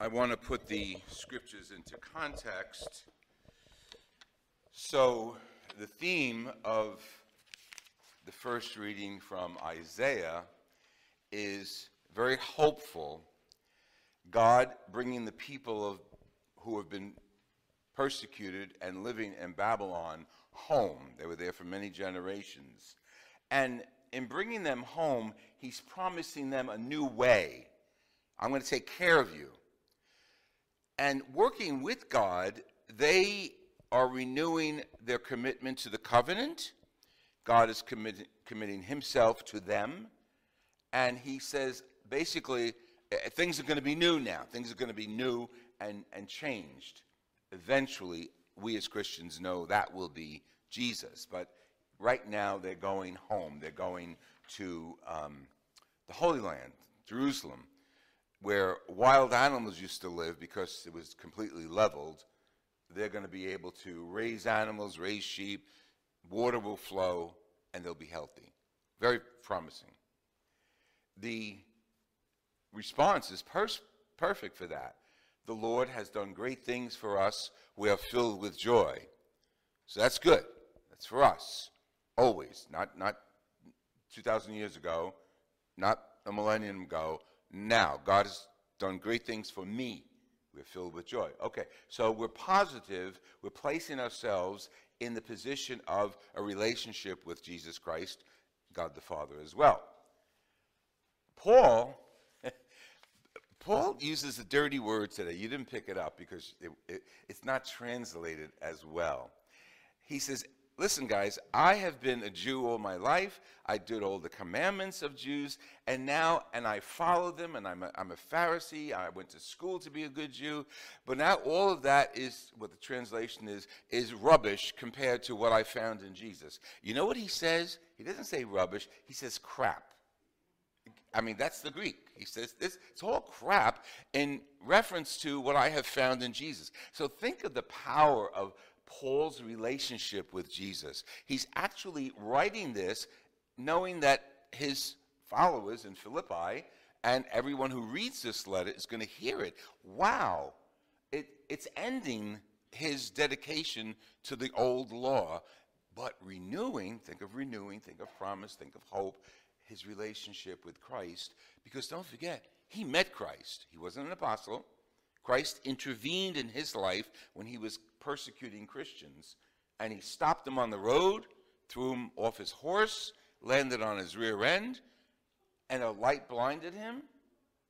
I want to put the scriptures into context. So, the theme of the first reading from Isaiah is very hopeful. God bringing the people of, who have been persecuted and living in Babylon home. They were there for many generations. And in bringing them home, he's promising them a new way. I'm going to take care of you. And working with God, they are renewing their commitment to the covenant. God is commit, committing himself to them. And he says, basically, eh, things are going to be new now. Things are going to be new and, and changed. Eventually, we as Christians know that will be Jesus. But right now, they're going home. They're going to um, the Holy Land, Jerusalem where wild animals used to live because it was completely leveled, they're going to be able to raise animals, raise sheep, water will flow, and they'll be healthy. Very promising. The response is perfect for that. The Lord has done great things for us. We are filled with joy. So that's good. That's for us. Always. Not, not 2,000 years ago, not a millennium ago, now. God has done great things for me. We're filled with joy. Okay, so we're positive. We're placing ourselves in the position of a relationship with Jesus Christ, God the Father as well. Paul, Paul uses a dirty word today. You didn't pick it up because it, it, it's not translated as well. He says, listen, guys, I have been a Jew all my life. I did all the commandments of Jews, and now, and I follow them, and I'm a, I'm a Pharisee. I went to school to be a good Jew. But now all of that is, what the translation is, is rubbish compared to what I found in Jesus. You know what he says? He doesn't say rubbish, he says crap. I mean, that's the Greek. He says this, it's all crap in reference to what I have found in Jesus. So think of the power of Paul's relationship with Jesus. He's actually writing this knowing that his followers in Philippi and everyone who reads this letter is going to hear it. Wow, it, it's ending his dedication to the old law, but renewing, think of renewing, think of promise, think of hope, his relationship with Christ. Because don't forget, he met Christ. He wasn't an apostle. Christ intervened in his life when he was persecuting Christians. And he stopped them on the road, threw him off his horse, landed on his rear end, and a light blinded him.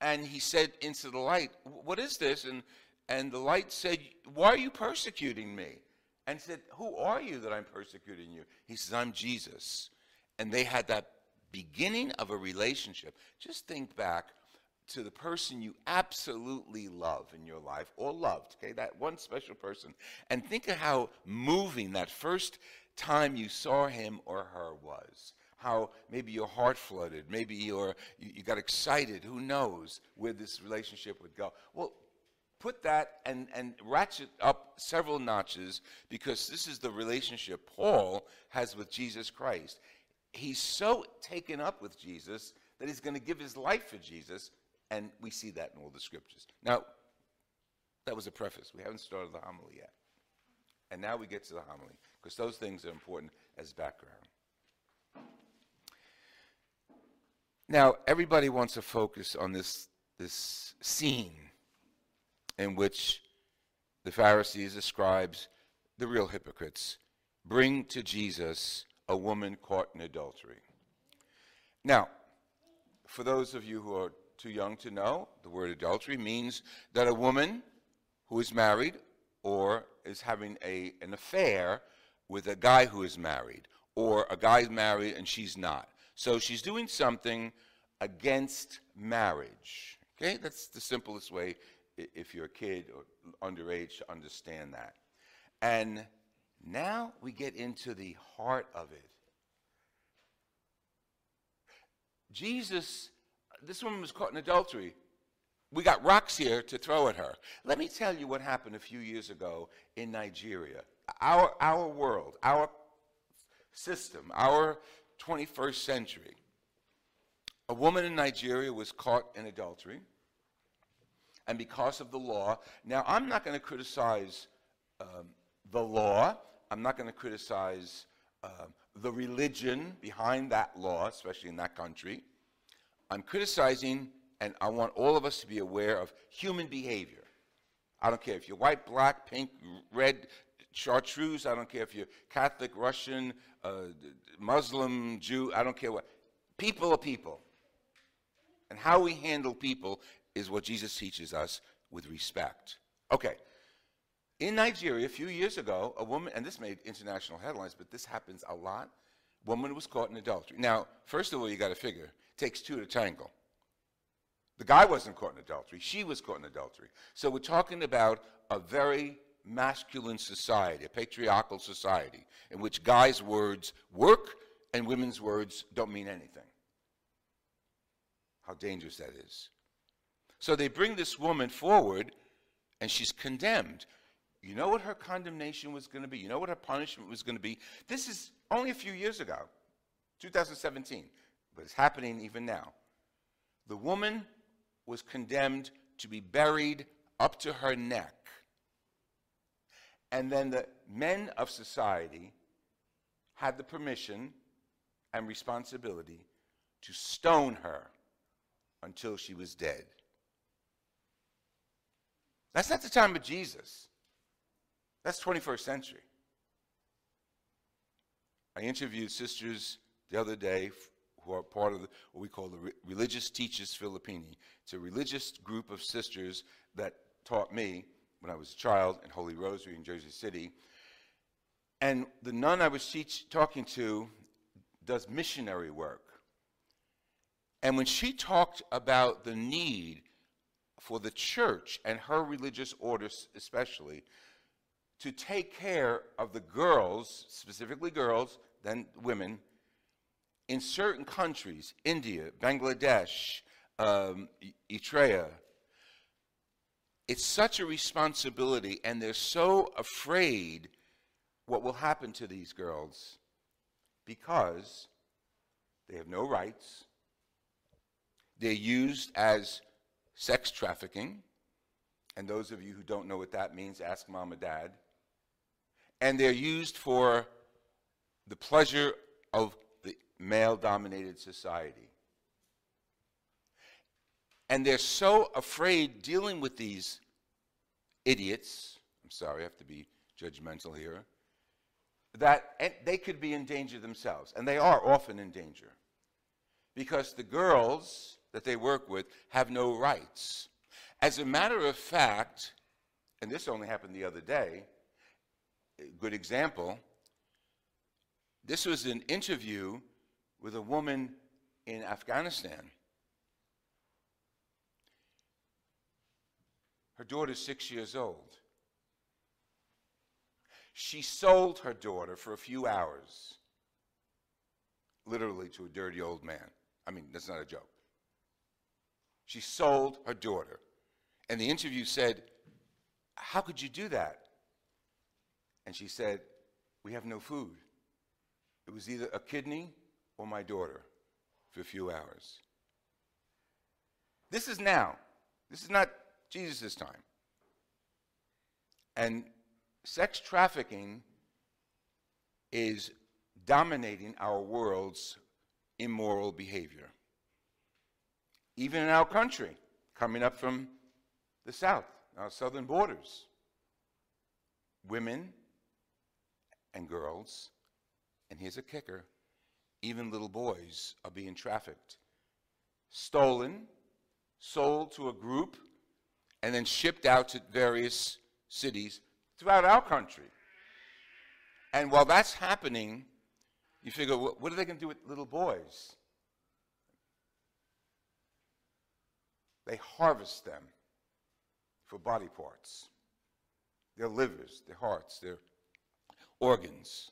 And he said into the light, What is this? And, and the light said, Why are you persecuting me? And said, Who are you that I'm persecuting you? He says, I'm Jesus. And they had that beginning of a relationship. Just think back to the person you absolutely love in your life or loved, okay, that one special person, and think of how moving that first time you saw him or her was. How maybe your heart flooded, maybe you you got excited, who knows where this relationship would go. Well, put that and, and ratchet up several notches because this is the relationship Paul has with Jesus Christ. He's so taken up with Jesus that he's going to give his life for Jesus and we see that in all the scriptures. Now, that was a preface. We haven't started the homily yet. And now we get to the homily, because those things are important as background. Now, everybody wants to focus on this, this scene in which the Pharisees, the scribes, the real hypocrites, bring to Jesus a woman caught in adultery. Now, for those of you who are too young to know, the word adultery means that a woman who is married or is having a, an affair with a guy who is married, or a guy's married and she's not. So she's doing something against marriage. Okay, that's the simplest way if you're a kid or underage to understand that. And now we get into the heart of it. Jesus this woman was caught in adultery. We got rocks here to throw at her. Let me tell you what happened a few years ago in Nigeria. Our, our world, our system, our 21st century. A woman in Nigeria was caught in adultery. and because of the law. Now, I'm not going to criticize um, the law. I'm not going to criticize um, the religion behind that law, especially in that country. I'm criticizing, and I want all of us to be aware of human behavior. I don't care if you're white, black, pink, red, chartreuse. I don't care if you're Catholic, Russian, uh, Muslim, Jew. I don't care what. People are people. And how we handle people is what Jesus teaches us with respect. Okay. In Nigeria, a few years ago, a woman, and this made international headlines, but this happens a lot. Woman was caught in adultery. Now, first of all, you got to figure, it takes two to tangle. The guy wasn't caught in adultery, she was caught in adultery. So we're talking about a very masculine society, a patriarchal society, in which guys' words work and women's words don't mean anything. How dangerous that is. So they bring this woman forward, and she's condemned. You know what her condemnation was going to be? You know what her punishment was going to be? This is only a few years ago, 2017, but it's happening even now. The woman was condemned to be buried up to her neck. And then the men of society had the permission and responsibility to stone her until she was dead. That's not the time of Jesus. That's 21st century. I interviewed sisters the other day who are part of the, what we call the Re Religious Teachers Filippini. It's a religious group of sisters that taught me when I was a child in Holy Rosary in Jersey City. And the nun I was teach, talking to does missionary work. And when she talked about the need for the church and her religious orders, especially, to take care of the girls, specifically girls, then women, in certain countries, India, Bangladesh, um, Eritrea, it's such a responsibility, and they're so afraid what will happen to these girls because they have no rights. They're used as sex trafficking. And those of you who don't know what that means, ask mom or dad and they're used for the pleasure of the male dominated society. And they're so afraid dealing with these idiots, I'm sorry, I have to be judgmental here, that they could be in danger themselves. And they are often in danger. Because the girls that they work with have no rights. As a matter of fact, and this only happened the other day, good example. This was an interview with a woman in Afghanistan. Her daughter's six years old. She sold her daughter for a few hours, literally to a dirty old man. I mean, that's not a joke. She sold her daughter. And the interview said, How could you do that? And she said, We have no food. It was either a kidney or my daughter for a few hours. This is now. This is not Jesus' time. And sex trafficking is dominating our world's immoral behavior. Even in our country, coming up from the south, our southern borders, women and girls, and here's a kicker even little boys are being trafficked, stolen, sold to a group, and then shipped out to various cities throughout our country. And while that's happening, you figure, what are they going to do with little boys? They harvest them for body parts their livers, their hearts, their organs.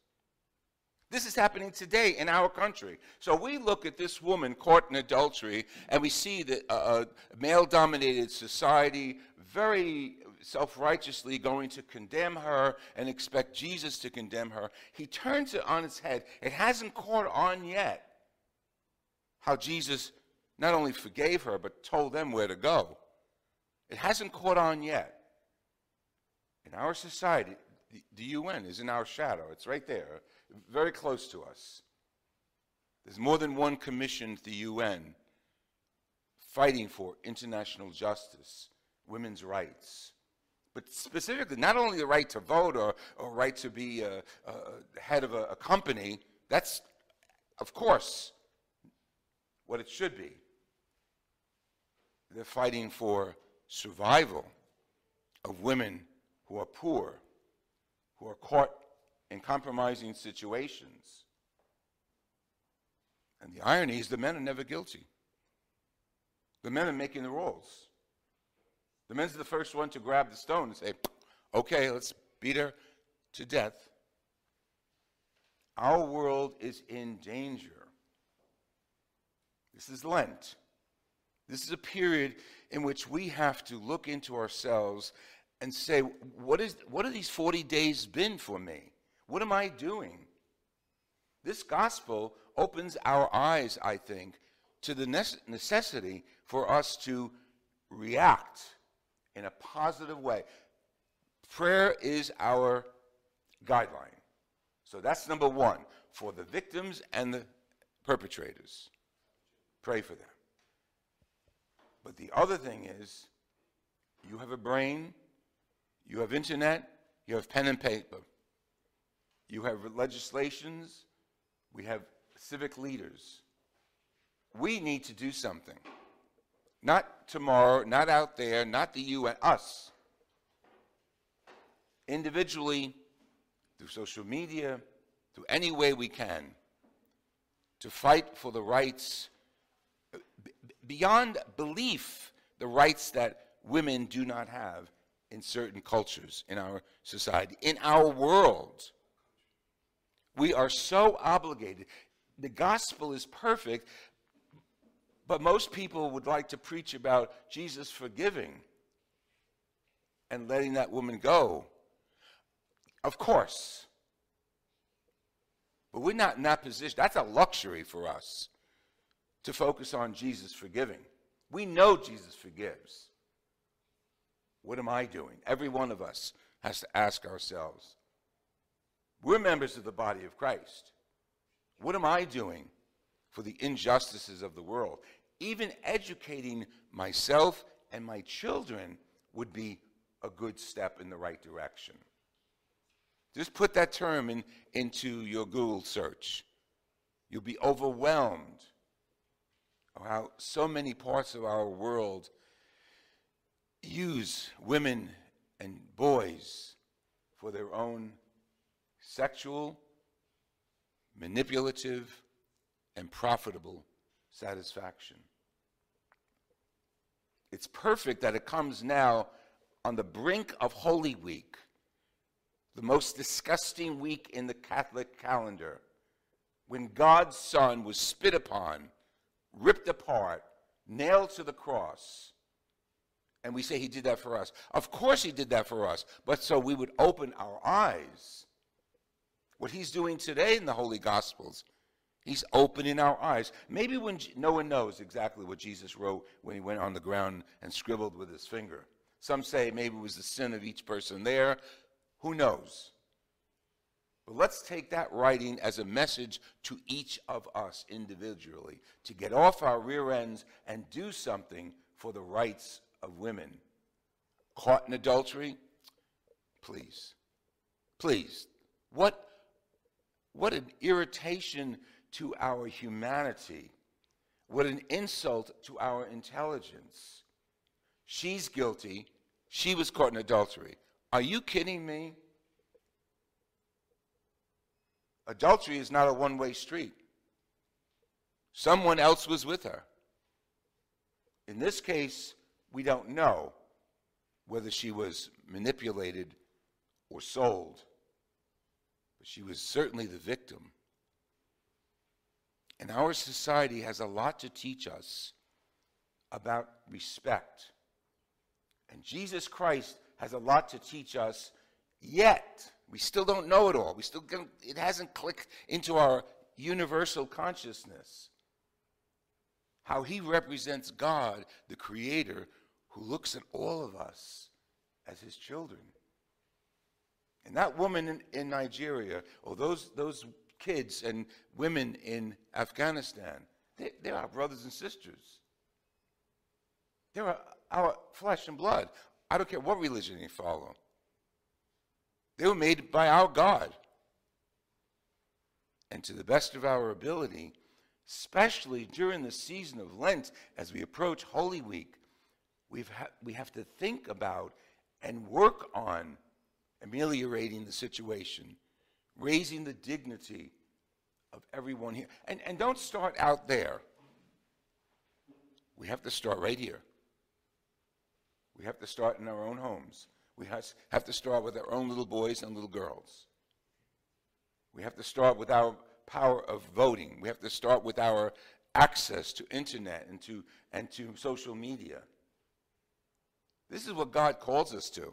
This is happening today in our country. So we look at this woman caught in adultery and we see that uh, uh, a male dominated society very self righteously going to condemn her and expect Jesus to condemn her. He turns it on its head. It hasn't caught on yet how Jesus not only forgave her, but told them where to go. It hasn't caught on yet. In our society, the, UN is in our shadow. It's right there, very close to us. There's more than one commission to the UN fighting for international justice, women's rights. But specifically, not only the right to vote or, or right to be a, a head of a, a company, that's, of course, what it should be. They're fighting for survival of women who are poor, who are caught in compromising situations. And the irony is the men are never guilty. The men are making the rules. The men's the first one to grab the stone and say, okay, let's beat her to death. Our world is in danger. This is Lent. This is a period in which we have to look into ourselves and say, what, is, what have these 40 days been for me? What am I doing? This gospel opens our eyes, I think, to the necessity for us to react in a positive way. Prayer is our guideline. So that's number one for the victims and the perpetrators. Pray for them. But the other thing is, you have a brain, you have internet, you have pen and paper, you have legislations, we have civic leaders. We need to do something. Not tomorrow, not out there, not the UN, us. Individually, through social media, through any way we can, to fight for the rights uh, beyond belief the rights that women do not have in certain cultures in our society, in our world. We are so obligated. The gospel is perfect, but most people would like to preach about Jesus forgiving and letting that woman go. Of course. But we're not in that position. That's a luxury for us to focus on Jesus forgiving. We know Jesus forgives. What am I doing? Every one of us has to ask ourselves. We're members of the body of Christ. What am I doing for the injustices of the world? Even educating myself and my children would be a good step in the right direction. Just put that term in, into your Google search. You'll be overwhelmed how so many parts of our world use women and boys for their own sexual, manipulative, and profitable satisfaction. It's perfect that it comes now on the brink of Holy Week, the most disgusting week in the Catholic calendar, when God's Son was spit upon ripped apart, nailed to the cross. And we say he did that for us. Of course he did that for us, but so we would open our eyes. What he's doing today in the Holy Gospels, he's opening our eyes. Maybe when no one knows exactly what Jesus wrote when he went on the ground and scribbled with his finger. Some say maybe it was the sin of each person there. Who knows? But let's take that writing as a message to each of us individually to get off our rear ends and do something for the rights of women. Caught in adultery? Please. Please. What, what an irritation to our humanity. What an insult to our intelligence. She's guilty. She was caught in adultery. Are you kidding me? Adultery is not a one way street. Someone else was with her. In this case, we don't know whether she was manipulated or sold, but she was certainly the victim. And our society has a lot to teach us about respect. And Jesus Christ has a lot to teach us yet we still don't know it all. We still it hasn't clicked into our universal consciousness. How he represents God, the creator, who looks at all of us as his children. And that woman in, in Nigeria, or those, those kids and women in Afghanistan, they, they're our brothers and sisters. They're our, our flesh and blood. I don't care what religion they follow. They were made by our God. And to the best of our ability, especially during the season of Lent, as we approach Holy Week, we've ha- we have to think about and work on ameliorating the situation, raising the dignity of everyone here. And, and don't start out there. We have to start right here. We have to start in our own homes. We have to start with our own little boys and little girls. We have to start with our power of voting. We have to start with our access to internet and to, and to social media. This is what God calls us to.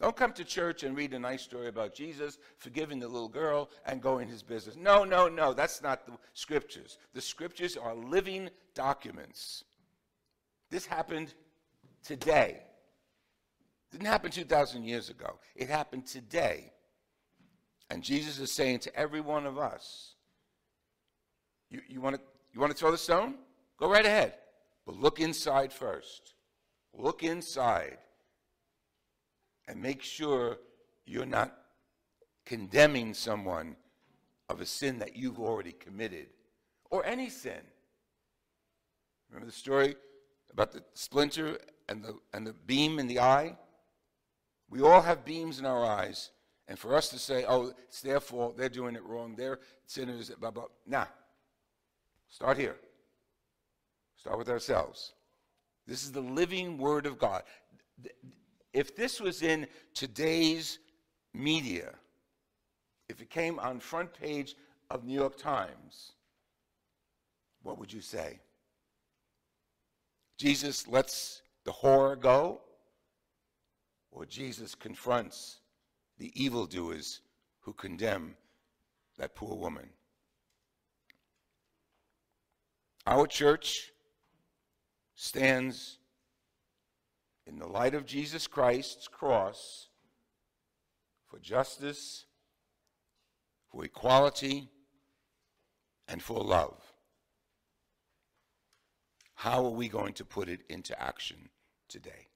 Don't come to church and read a nice story about Jesus forgiving the little girl and going his business. No, no, no, that's not the scriptures. The scriptures are living documents. This happened today. Didn't happen 2,000 years ago. It happened today. And Jesus is saying to every one of us, you, you want to you want to throw the stone? Go right ahead. But look inside first. Look inside and make sure you're not condemning someone of a sin that you've already committed or any sin. Remember the story about the splinter and the, and the beam in the eye? We all have beams in our eyes. And for us to say, oh, it's their fault, they're doing it wrong, they're sinners, blah, blah, nah. Start here. Start with ourselves. This is the living Word of God if this was in today's media, if it came on front page of New York Times, what would you say? Jesus lets the horror go? Or Jesus confronts the evildoers who condemn that poor woman? Our church stands in the light of Jesus Christ's cross for justice, for equality, and for love. How are we going to put it into action today?